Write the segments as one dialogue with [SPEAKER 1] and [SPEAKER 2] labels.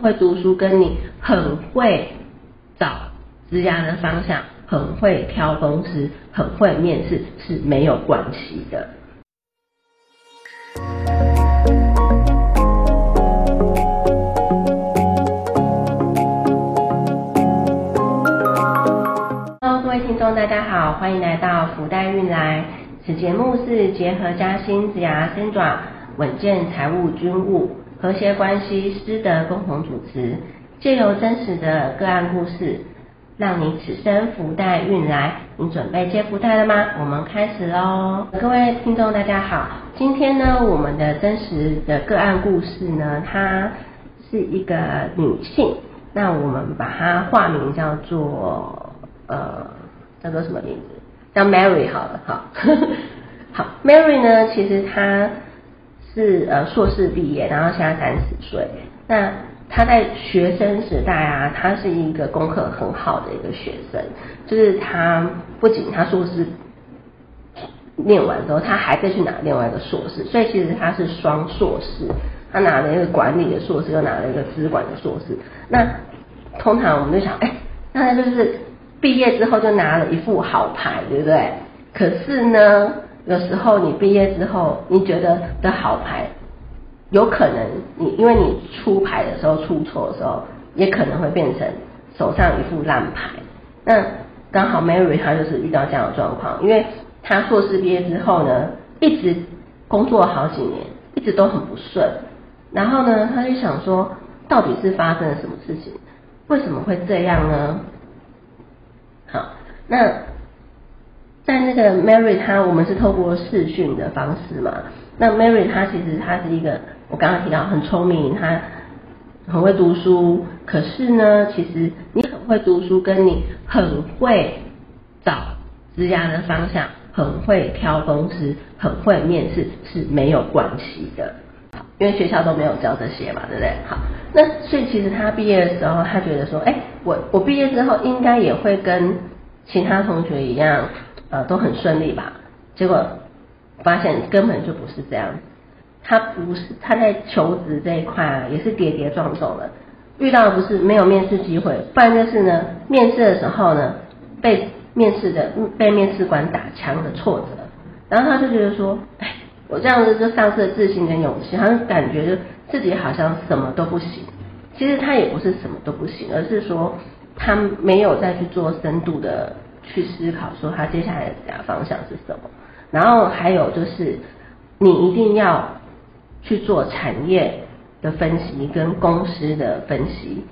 [SPEAKER 1] 会读书跟你很会找职涯的方向、很会挑公司、很会面试是没有关系的。Hello，各位听众，大家好，欢迎来到福袋运来。此节目是结合嘉兴职涯先爪稳健财务军务和谐关系师的共同主持，借由真实的个案故事，让你此生福袋运来。你准备接福袋了吗？我们开始喽！各位听众，大家好，今天呢，我们的真实的个案故事呢，她是一个女性，那我们把她化名叫做呃，叫做什么名字？叫 Mary 好了，好，好，Mary 呢，其实她是呃硕士毕业，然后现在三十岁。那他在学生时代啊，他是一个功课很好的一个学生，就是他不仅他硕士念完之后，他还再去拿另外一个硕士，所以其实他是双硕士，他拿了一个管理的硕士，又拿了一个资管的硕士。那通常我们就想，哎，那他就是。毕业之后就拿了一副好牌，对不对？可是呢，有时候你毕业之后，你觉得的好牌，有可能你因为你出牌的时候出错的时候，也可能会变成手上一副烂牌。那刚好 Mary 她就是遇到这样的状况，因为她硕士毕业之后呢，一直工作好几年，一直都很不顺。然后呢，她就想说，到底是发生了什么事情？为什么会这样呢？好，那在那个 Mary 她，我们是透过视讯的方式嘛。那 Mary 她其实她是一个，我刚刚提到很聪明，她很会读书。可是呢，其实你很会读书，跟你很会找职涯的方向，很会挑公司，很会面试是没有关系的。因为学校都没有教这些嘛，对不对？好，那所以其实他毕业的时候，他觉得说，哎，我我毕业之后应该也会跟其他同学一样，呃，都很顺利吧？结果发现根本就不是这样，他不是他在求职这一块啊，也是跌跌撞撞的，遇到不是没有面试机会，不然就是呢，面试的时候呢，被面试的被面试官打枪的挫折，然后他就觉得说，哎。我这样子就丧失了自信跟勇气，好像感觉就自己好像什么都不行。其实他也不是什么都不行，而是说他没有再去做深度的去思考，说他接下来的职方向是什么。然后还有就是，你一定要去做产业的分析跟公司的分析。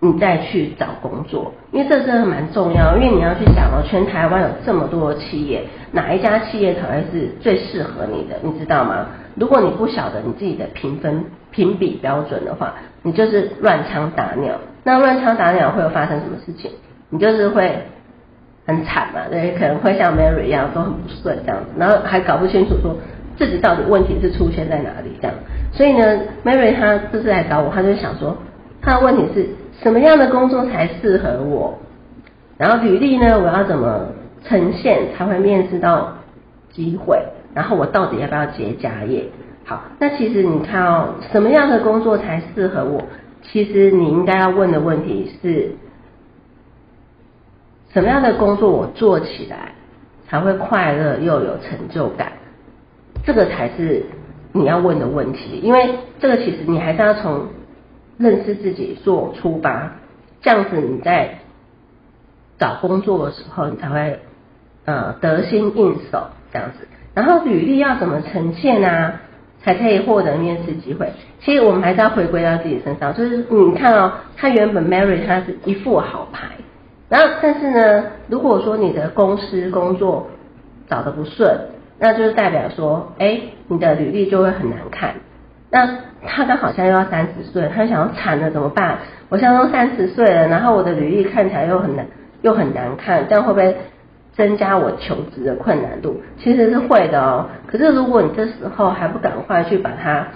[SPEAKER 1] 你再去找工作，因为这真的蛮重要。因为你要去想哦，全台湾有这么多企业，哪一家企业才会是最适合你的？你知道吗？如果你不晓得你自己的评分评比标准的话，你就是乱枪打鸟。那乱枪打鸟会有发生什么事情？你就是会很惨嘛，对，可能会像 Mary 一样都很不顺这样子，然后还搞不清楚说自己到底问题是出现在哪里这样。所以呢，Mary 她这次来找我，她就想说，她的问题是。什么样的工作才适合我？然后履历呢？我要怎么呈现才会面试到机会？然后我到底要不要接家业？好，那其实你看哦，什么样的工作才适合我？其实你应该要问的问题是：什么样的工作我做起来才会快乐又有成就感？这个才是你要问的问题，因为这个其实你还是要从。认识自己做出发，这样子你在找工作的时候，你才会呃得心应手这样子。然后履历要怎么呈现啊，才可以获得面试机会？其实我们还是要回归到自己身上，就是你看哦，他原本 Mary 他是一副好牌，然后但是呢，如果说你的公司工作找的不顺，那就是代表说，哎，你的履历就会很难看。那他刚好像又要三十岁，他想要惨了怎么办？我现在都三十岁了，然后我的履历看起来又很难，又很难看，这样会不会增加我求职的困难度？其实是会的哦。可是如果你这时候还不赶快去把它，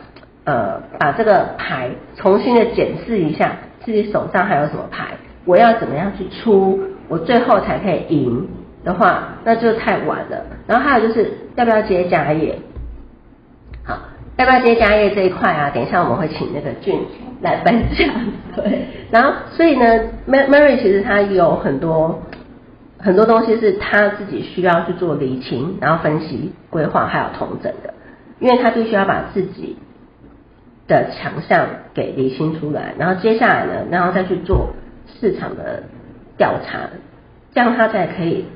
[SPEAKER 1] 呃，把这个牌重新的检视一下，自己手上还有什么牌，我要怎么样去出，我最后才可以赢的话，那就太晚了。然后还有就是要不要接家业？好要不要接家业这一块啊？等一下我们会请那个俊来分享。
[SPEAKER 2] 对，
[SPEAKER 1] 然后所以呢，Ma- Mary 其实她有很多很多东西是她自己需要去做厘清，然后分析、规划还有统整的，因为她必须要把自己的强项给理清出来，然后接下来呢，然后再去做市场的调查，这样他才可以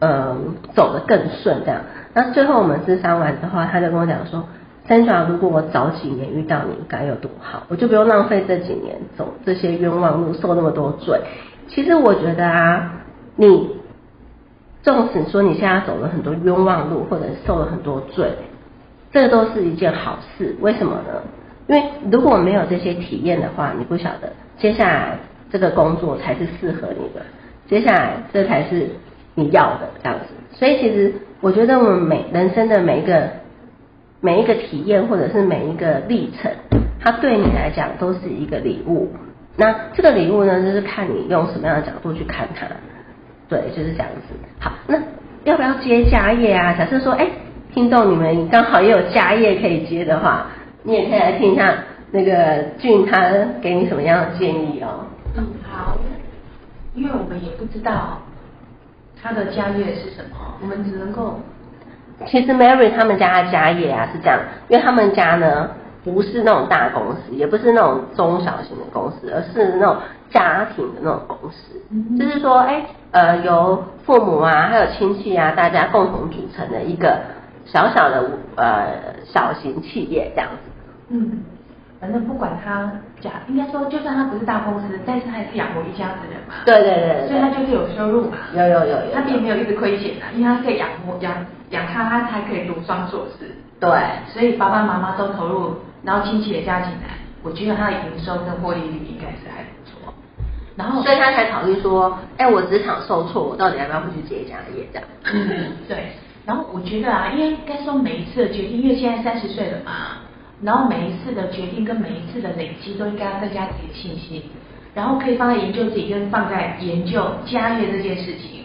[SPEAKER 1] 嗯走得更顺这样。那最后我们咨商完之后，他就跟我讲说山泉如果我早几年遇到你，该有多好，我就不用浪费这几年走这些冤枉路，受那么多罪。其实我觉得啊，你纵使说你现在走了很多冤枉路，或者受了很多罪，这都是一件好事。为什么呢？因为如果没有这些体验的话，你不晓得接下来这个工作才是适合你的，接下来这才是你要的这样子。所以其实我觉得我们每人生的每一个每一个体验，或者是每一个历程，它对你来讲都是一个礼物。那这个礼物呢，就是看你用什么样的角度去看它。对，就是这样子。好，那要不要接家业啊？假设说，哎，听众你们刚好也有家业可以接的话，你也可以来听一下那个俊他给你什么样的建议哦。
[SPEAKER 2] 嗯，好，因为我们也不知道他的家业是什么，我们只能够
[SPEAKER 1] 其实 Mary 他们家的家业啊是这样，因为他们家呢不是那种大公司，也不是那种中小型的公司，而是那种家庭的那种公司。
[SPEAKER 2] 嗯
[SPEAKER 1] 就是说，哎，呃，由父母啊，还有亲戚啊，大家共同组成的一个小小的呃小型企业这样子。
[SPEAKER 2] 嗯，反正不管他假，应该说就算他不是大公司，但是他也是养活一家子人嘛，
[SPEAKER 1] 对对对对
[SPEAKER 2] 所以他就是有收入嘛，
[SPEAKER 1] 有有有有，
[SPEAKER 2] 他并没有一直亏钱啊，因为他可以养活养养他，他才可以读双硕士，
[SPEAKER 1] 对
[SPEAKER 2] 所以爸爸妈妈都投入，然后亲戚也加进来，我觉得他的营收跟获利率应该是还不错。然后，
[SPEAKER 1] 所以他才考虑说，哎，我职场受挫，我到底要不要回去接家业这样？
[SPEAKER 2] 嗯，对。然后我觉得啊，因为应该说每一次的决定，因为现在三十岁了嘛，然后每一次的决定跟每一次的累积，都应该要增加自己的信心，然后可以放在研究自己，跟放在研究家业这件事情。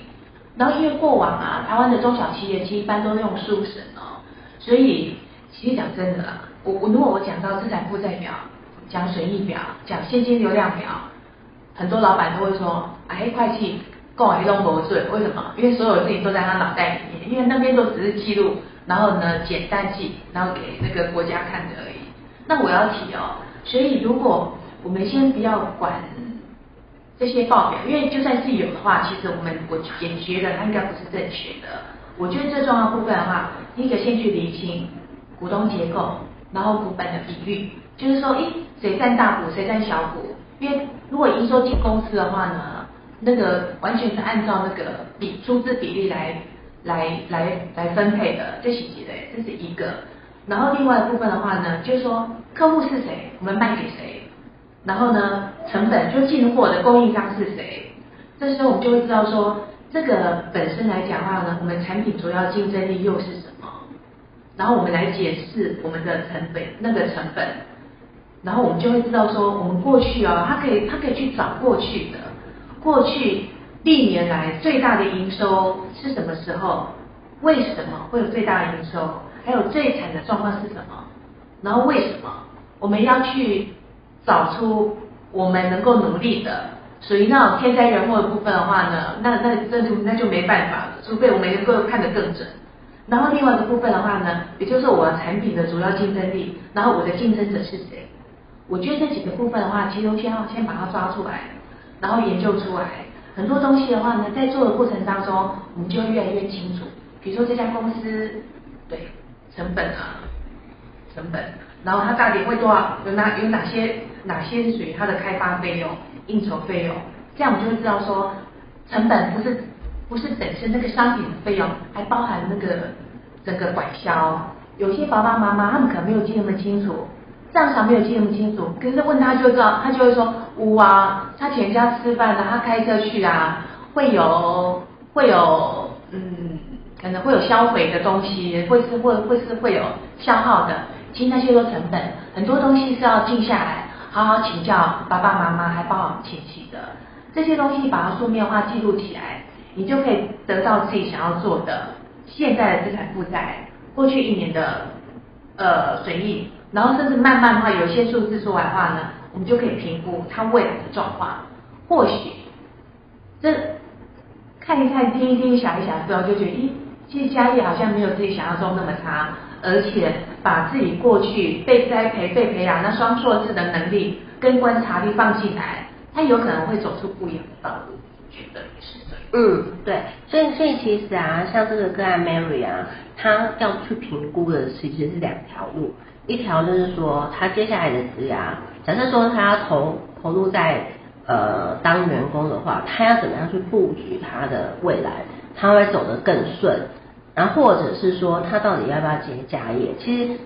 [SPEAKER 2] 然后因为过往啊，台湾的中小企业其实一般都用书审哦，所以其实讲真的，我我如果我讲到资产负债表、讲损益表、讲现金流量表，很多老板都会说，哎，会计跟我一动不准，为什么？因为所有事情都在他脑袋里面，因为那边都只是记录，然后呢简单记，然后给那个国家看的而已。那我要提哦，所以如果我们先不要管这些报表，因为就算是有的话，其实我们我也觉得它应该不是正确的。我觉得最重要部分的话，第一个先去厘清股东结构，然后股本的比率，就是说，诶，谁占大股，谁占小股？因为如果营收进公司的话呢，那个完全是按照那个比出资比例来来来来分配的，这是几类，这是一个。然后另外一部分的话呢，就是说客户是谁，我们卖给谁，然后呢，成本就进货的供应商是谁，这时候我们就会知道说，这个本身来讲的话呢，我们产品主要竞争力又是什么？然后我们来解释我们的成本那个成本，然后我们就会知道说，我们过去啊、它可以它可以去找过去的，过去历年来最大的营收是什么时候？为什么会有最大的营收？还有最惨的状况是什么？然后为什么？我们要去找出我们能够努力的，属于那种天灾人祸的部分的话呢，那那那就那就没办法了，除非我们能够看得更准。然后另外一个部分的话呢，也就是我产品的主要竞争力，然后我的竞争者是谁？我觉得这几个部分的话，其实都先要先把它抓出来，然后研究出来。很多东西的话呢，在做的过程当中，我们就越来越清楚。比如说这家公司，对成本啊，成本，然后它到底会多少？有哪有哪些哪些属于它的开发费用、应酬费用？这样我们就会知道说，成本不是不是本身那个商品的费用，还包含那个整个管销。有些爸爸妈妈他们可能没有记那么清楚，账上没有记那么清楚，可是问他就知道，他就会说，屋啊，他请人家吃饭啊，他开车去啊，会有会有嗯。可能会有销毁的东西，会是会会是会有消耗的，其实那些都成本，很多东西是要静下来，好好请教爸爸妈妈，还包含亲戚的，这些东西把它书面化记录起来，你就可以得到自己想要做的现在的资产负债，过去一年的呃损益，然后甚至慢慢的话，有些数字说完话呢，我们就可以评估他未来的状况。或许这看一看、听一听、想一想之后，就觉得，咦，其实家业好像没有自己想象中那么差，而且把自己过去被栽培、被培养那双硕士的能力跟观察力放进来，他有可能会走出不一样的道路。觉得也是这样。
[SPEAKER 1] 嗯，对，所以所以其实啊，像这个个案 Mary 啊，他要去评估的其实是两条路，一条就是说他接下来的职涯，假设说他要投投入在呃当员工的话，他要怎么样去布局他的未来，他会走得更顺，然后或者是说他到底要不要接家业，其实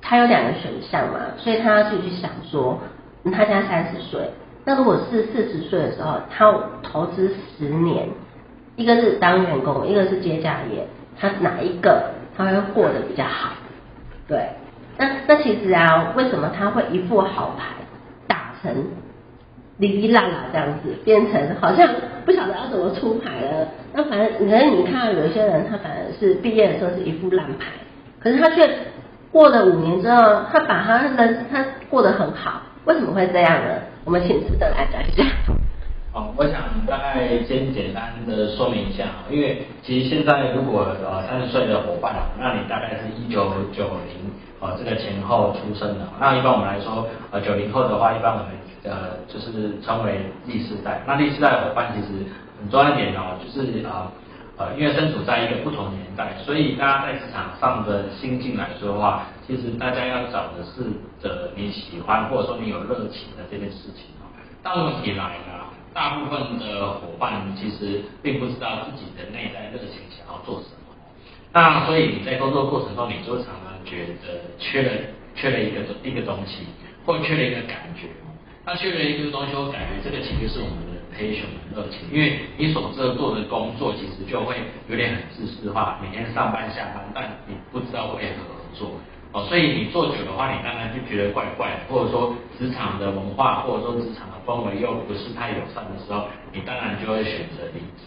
[SPEAKER 1] 他有两个选项嘛，所以他要自己去想说，嗯她现在三十岁。那如果是四十岁的时候，他投资十年，一个是当员工，一个是接家业，他哪一个他会过得比较好？对，那那其实啊，为什么他会一副好牌打成哩哩啦啦这样子，变成好像不晓得要怎么出牌了？那反正可能你看到有些人，他反而是毕业的时候是一副烂牌，可是他却过了五年之后，他把他人他过得很好，为什么会这样呢？我们请师德来讲一下。
[SPEAKER 3] 好，我想大概先简单的说明一下，因为其实现在如果呃三十岁的伙伴，那你大概是一九九零呃这个前后出生的，那一般我们来说呃九零后的话，一般我们呃就是称为历世代。那历世代伙伴其实很重要一点哦，就是呃呃因为身处在一个不同年代，所以大家在职场上的心境来说的话，其实大家要找的是的你喜欢或者说你有热情的这件事情哦。但问题来了。大部分的伙伴其实并不知道自己的内在热情想要做什么，那所以你在工作过程中，你就常常觉得缺了缺了一个一个东西，或缺了一个感觉。那缺了一个东西我感觉，这个其实是我们的 passion 热情，因为你所做做的工作其实就会有点很自私化，每天上班下班，但你不知道为何而做。哦，所以你做久的话，你当然就觉得怪怪的，或者说职场的文化，或者说职场的氛围又不是太友善的时候，你当然就会选择离职。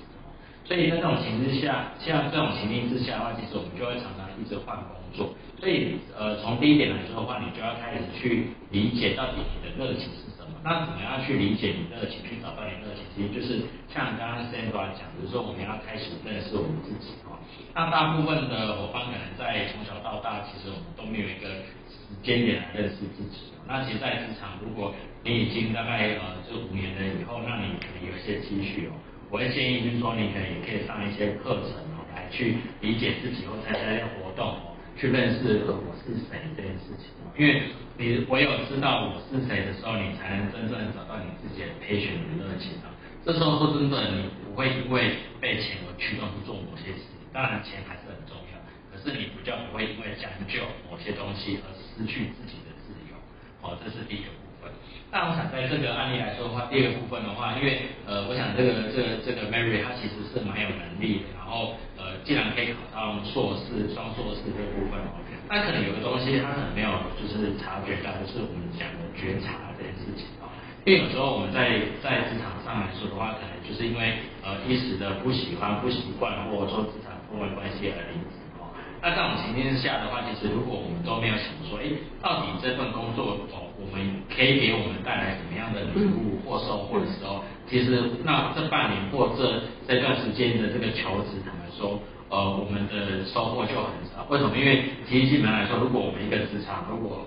[SPEAKER 3] 所以在这种情之下，像这种情境之下的话，其实我们就会常常一直换工作。所以呃，从第一点来说的话，你就要开始去理解到底你的热情是什么。那怎么样去理解你热情，去找到你热情？其实就是像刚刚 Sandra 讲，比如说我们要开始认识我们自己哦。那大部分的伙伴可能在从小到大，其实我们都没有一个时间点来认识自己。那其实，在职场，如果你已经大概呃这五年了以后，那你可能有一些积蓄哦，我会建议就是说，你可能也可以上一些课程哦，来去理解自己，或参加一些活动哦，去认识我是谁这件事情。因为你唯有知道我是谁的时候，你才能真正找到你自己的培训的热情啊。这时候说真的，你不会因为被钱而驱动去做某些事情。当然，钱还是很重要，可是你比较不会因为讲究某些东西而失去自己的自由。哦，这是第一个部分。那我想在这个案例来说的话，第二个部分的话，因为呃，我想这个这个这个 Mary 她其实是蛮有能力的，然后呃，既然可以考到硕士、双硕士这部分哦，那可能有个东西他可能没有就是察觉到，就是我们讲的觉察这件事情哦。因为有时候我们在在职场上来说的话，可能就是因为呃一时的不喜欢、不习惯，或者说职场。因为关系而离职哦，那这种情境下的话，其实如果我们都没有想说，哎，到底这份工作哦，我们可以给我们带来什么样的礼物或收获的时候，其实那这半年或这这段时间的这个求职，他们说，呃，我们的收获就很少。为什么？因为其实基本上来说，如果我们一个职场如果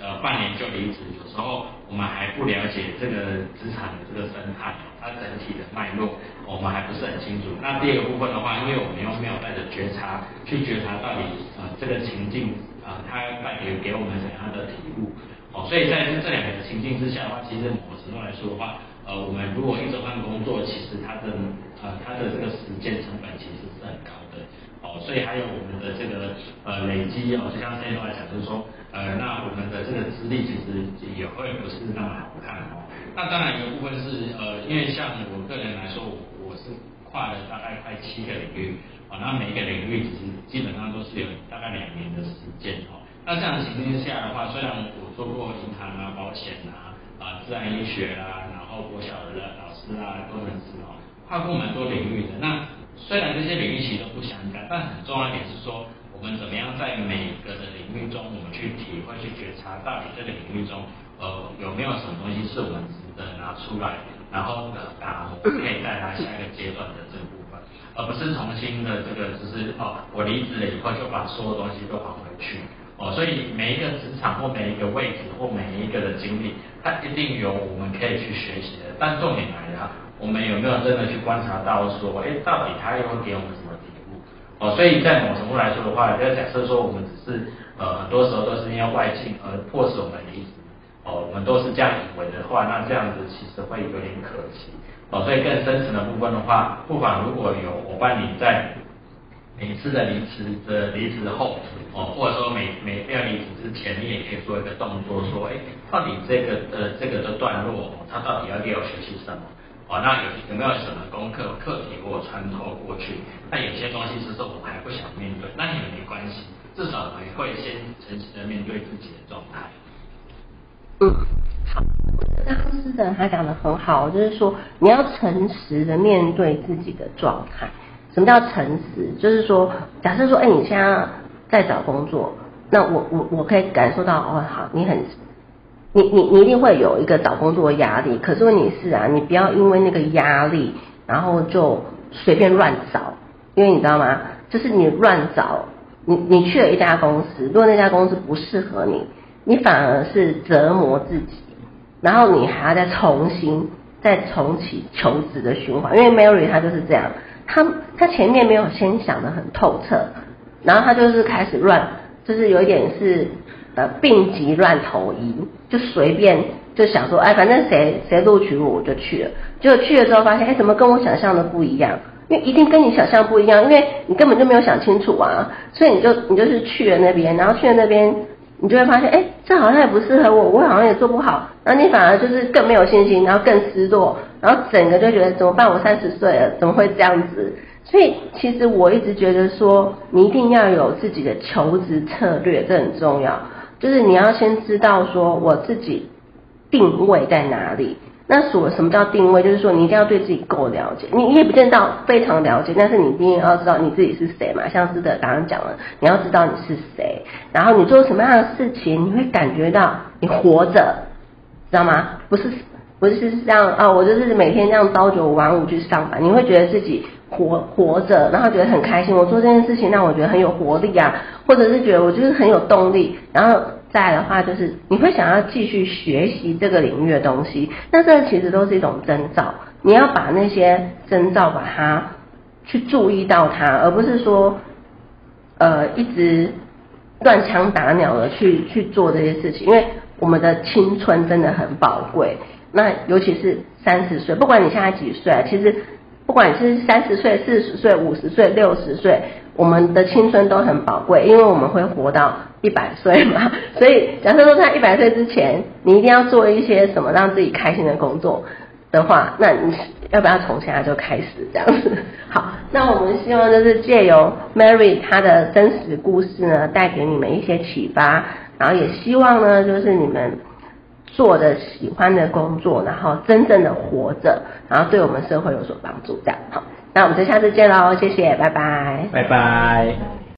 [SPEAKER 3] 呃半年就离职，有时候我们还不了解这个职场的这个生态。它整体的脉络我们还不是很清楚。那第二个部分的话，因为我们又没有带着觉察去觉察到底呃这个情境啊，它带给给我们怎样的体悟哦，所以在这两个情境之下的话，其实某种程度来说的话，呃，我们如果一直换工作，其实它的呃它的这个时间成本其实是很高的哦，所以还有我们的这个呃累积哦，就像现在来讲，就是说呃那我们的这个资历其实也会不是那么好看哦。那当然，一个部分是呃，因为像我个人来说，我我是跨了大概快七个领域啊，那每一个领域其实基本上都是有大概两年的时间哦。那这样情况下的话，虽然我做过银行啊、保险啊、啊自然医学啊，后国小的老师啊、工程师哦，跨过蛮多领域的。那虽然这些领域其实都不相干，但很重要一点是说，我们怎么样在每个的领域中，我们去体会、去觉察，到底这个领域中，呃，有没有什么东西是我们值得拿出来，然后的打磨，可以带来下一个阶段的这部分，而不是重新的这个，只是哦，我离职了以后就把所有东西都还回去，哦，所以每一个职场或每一个位置或每一个的经历，它一定有我们可以去学习的，但重点来了，我们有没有真的去观察到说，哎，到底他又会给我们什么礼物？哦，所以在某程度来说的话，不要假设说我们只是呃很多时候都是因为外境而迫使我们离职，哦，我们都是这样以为的话，那这样子其实会有点可惜。哦，所以更深层的部分的话，不妨如果有伙伴你在每次的离职的离职后，哦，或者说每每要离职之前，你也可以做一个动作，说，哎，到底这个呃这个的段落，它到底要给我学习什么？哦，那有有没有什么功课课题给我穿透过去？那有些东西其实我还不想面对，那也没关系，至少我会先诚实的面对自己的状态。
[SPEAKER 1] 嗯，好，那公司的他讲的很好，就是说你要诚实的面对自己的状态。什么叫诚实？就是说，假设说，哎，你现在在找工作，那我我我可以感受到，哦，好，你很。你你你一定会有一个找工作的压力，可是问题是啊，你不要因为那个压力，然后就随便乱找，因为你知道吗？就是你乱找，你你去了一家公司，如果那家公司不适合你，你反而是折磨自己，然后你还要再重新再重启求职的循环，因为 Mary 她就是这样，他他前面没有先想的很透彻，然后他就是开始乱，就是有一点是。呃，病急乱投医，就随便就想说，哎，反正谁谁录取我，我就去了。结果去了之后发现，哎，怎么跟我想象的不一样？因为一定跟你想象不一样，因为你根本就没有想清楚啊。所以你就你就是去了那边，然后去了那边，你就会发现，哎，这好像也不适合我，我好像也做不好。然后你反而就是更没有信心，然后更失落，然后整个就觉得怎么办？我三十岁了，怎么会这样子？所以其实我一直觉得说，你一定要有自己的求职策略，这很重要。就是你要先知道说我自己定位在哪里。那所什么叫定位？就是说你一定要对自己够了解。你你也不见到非常了解，但是你一定要知道你自己是谁嘛。像是的刚刚讲了，你要知道你是谁，然后你做什么样的事情，你会感觉到你活着，知道吗？不是不是这样啊，我就是每天这样朝九晚五去上班，你会觉得自己。活活着，然后觉得很开心。我做这件事情让我觉得很有活力啊，或者是觉得我就是很有动力。然后再的话，就是你会想要继续学习这个领域的东西。那这其实都是一种征兆，你要把那些征兆把它去注意到它，而不是说呃一直乱枪打鸟的去去做这些事情。因为我们的青春真的很宝贵，那尤其是三十岁，不管你现在几岁，其实。不管是三十岁、四十岁、五十岁、六十岁，我们的青春都很宝贵，因为我们会活到一百岁嘛。所以，假设说在一百岁之前，你一定要做一些什么让自己开心的工作的话，那你要不要从现在就开始这样子？好，那我们希望就是借由 Mary 她的真实故事呢，带给你们一些启发，然后也希望呢，就是你们。做的喜欢的工作，然后真正的活着，然后对我们社会有所帮助，这样好。那我们就下次见喽，谢谢，拜拜，
[SPEAKER 3] 拜拜。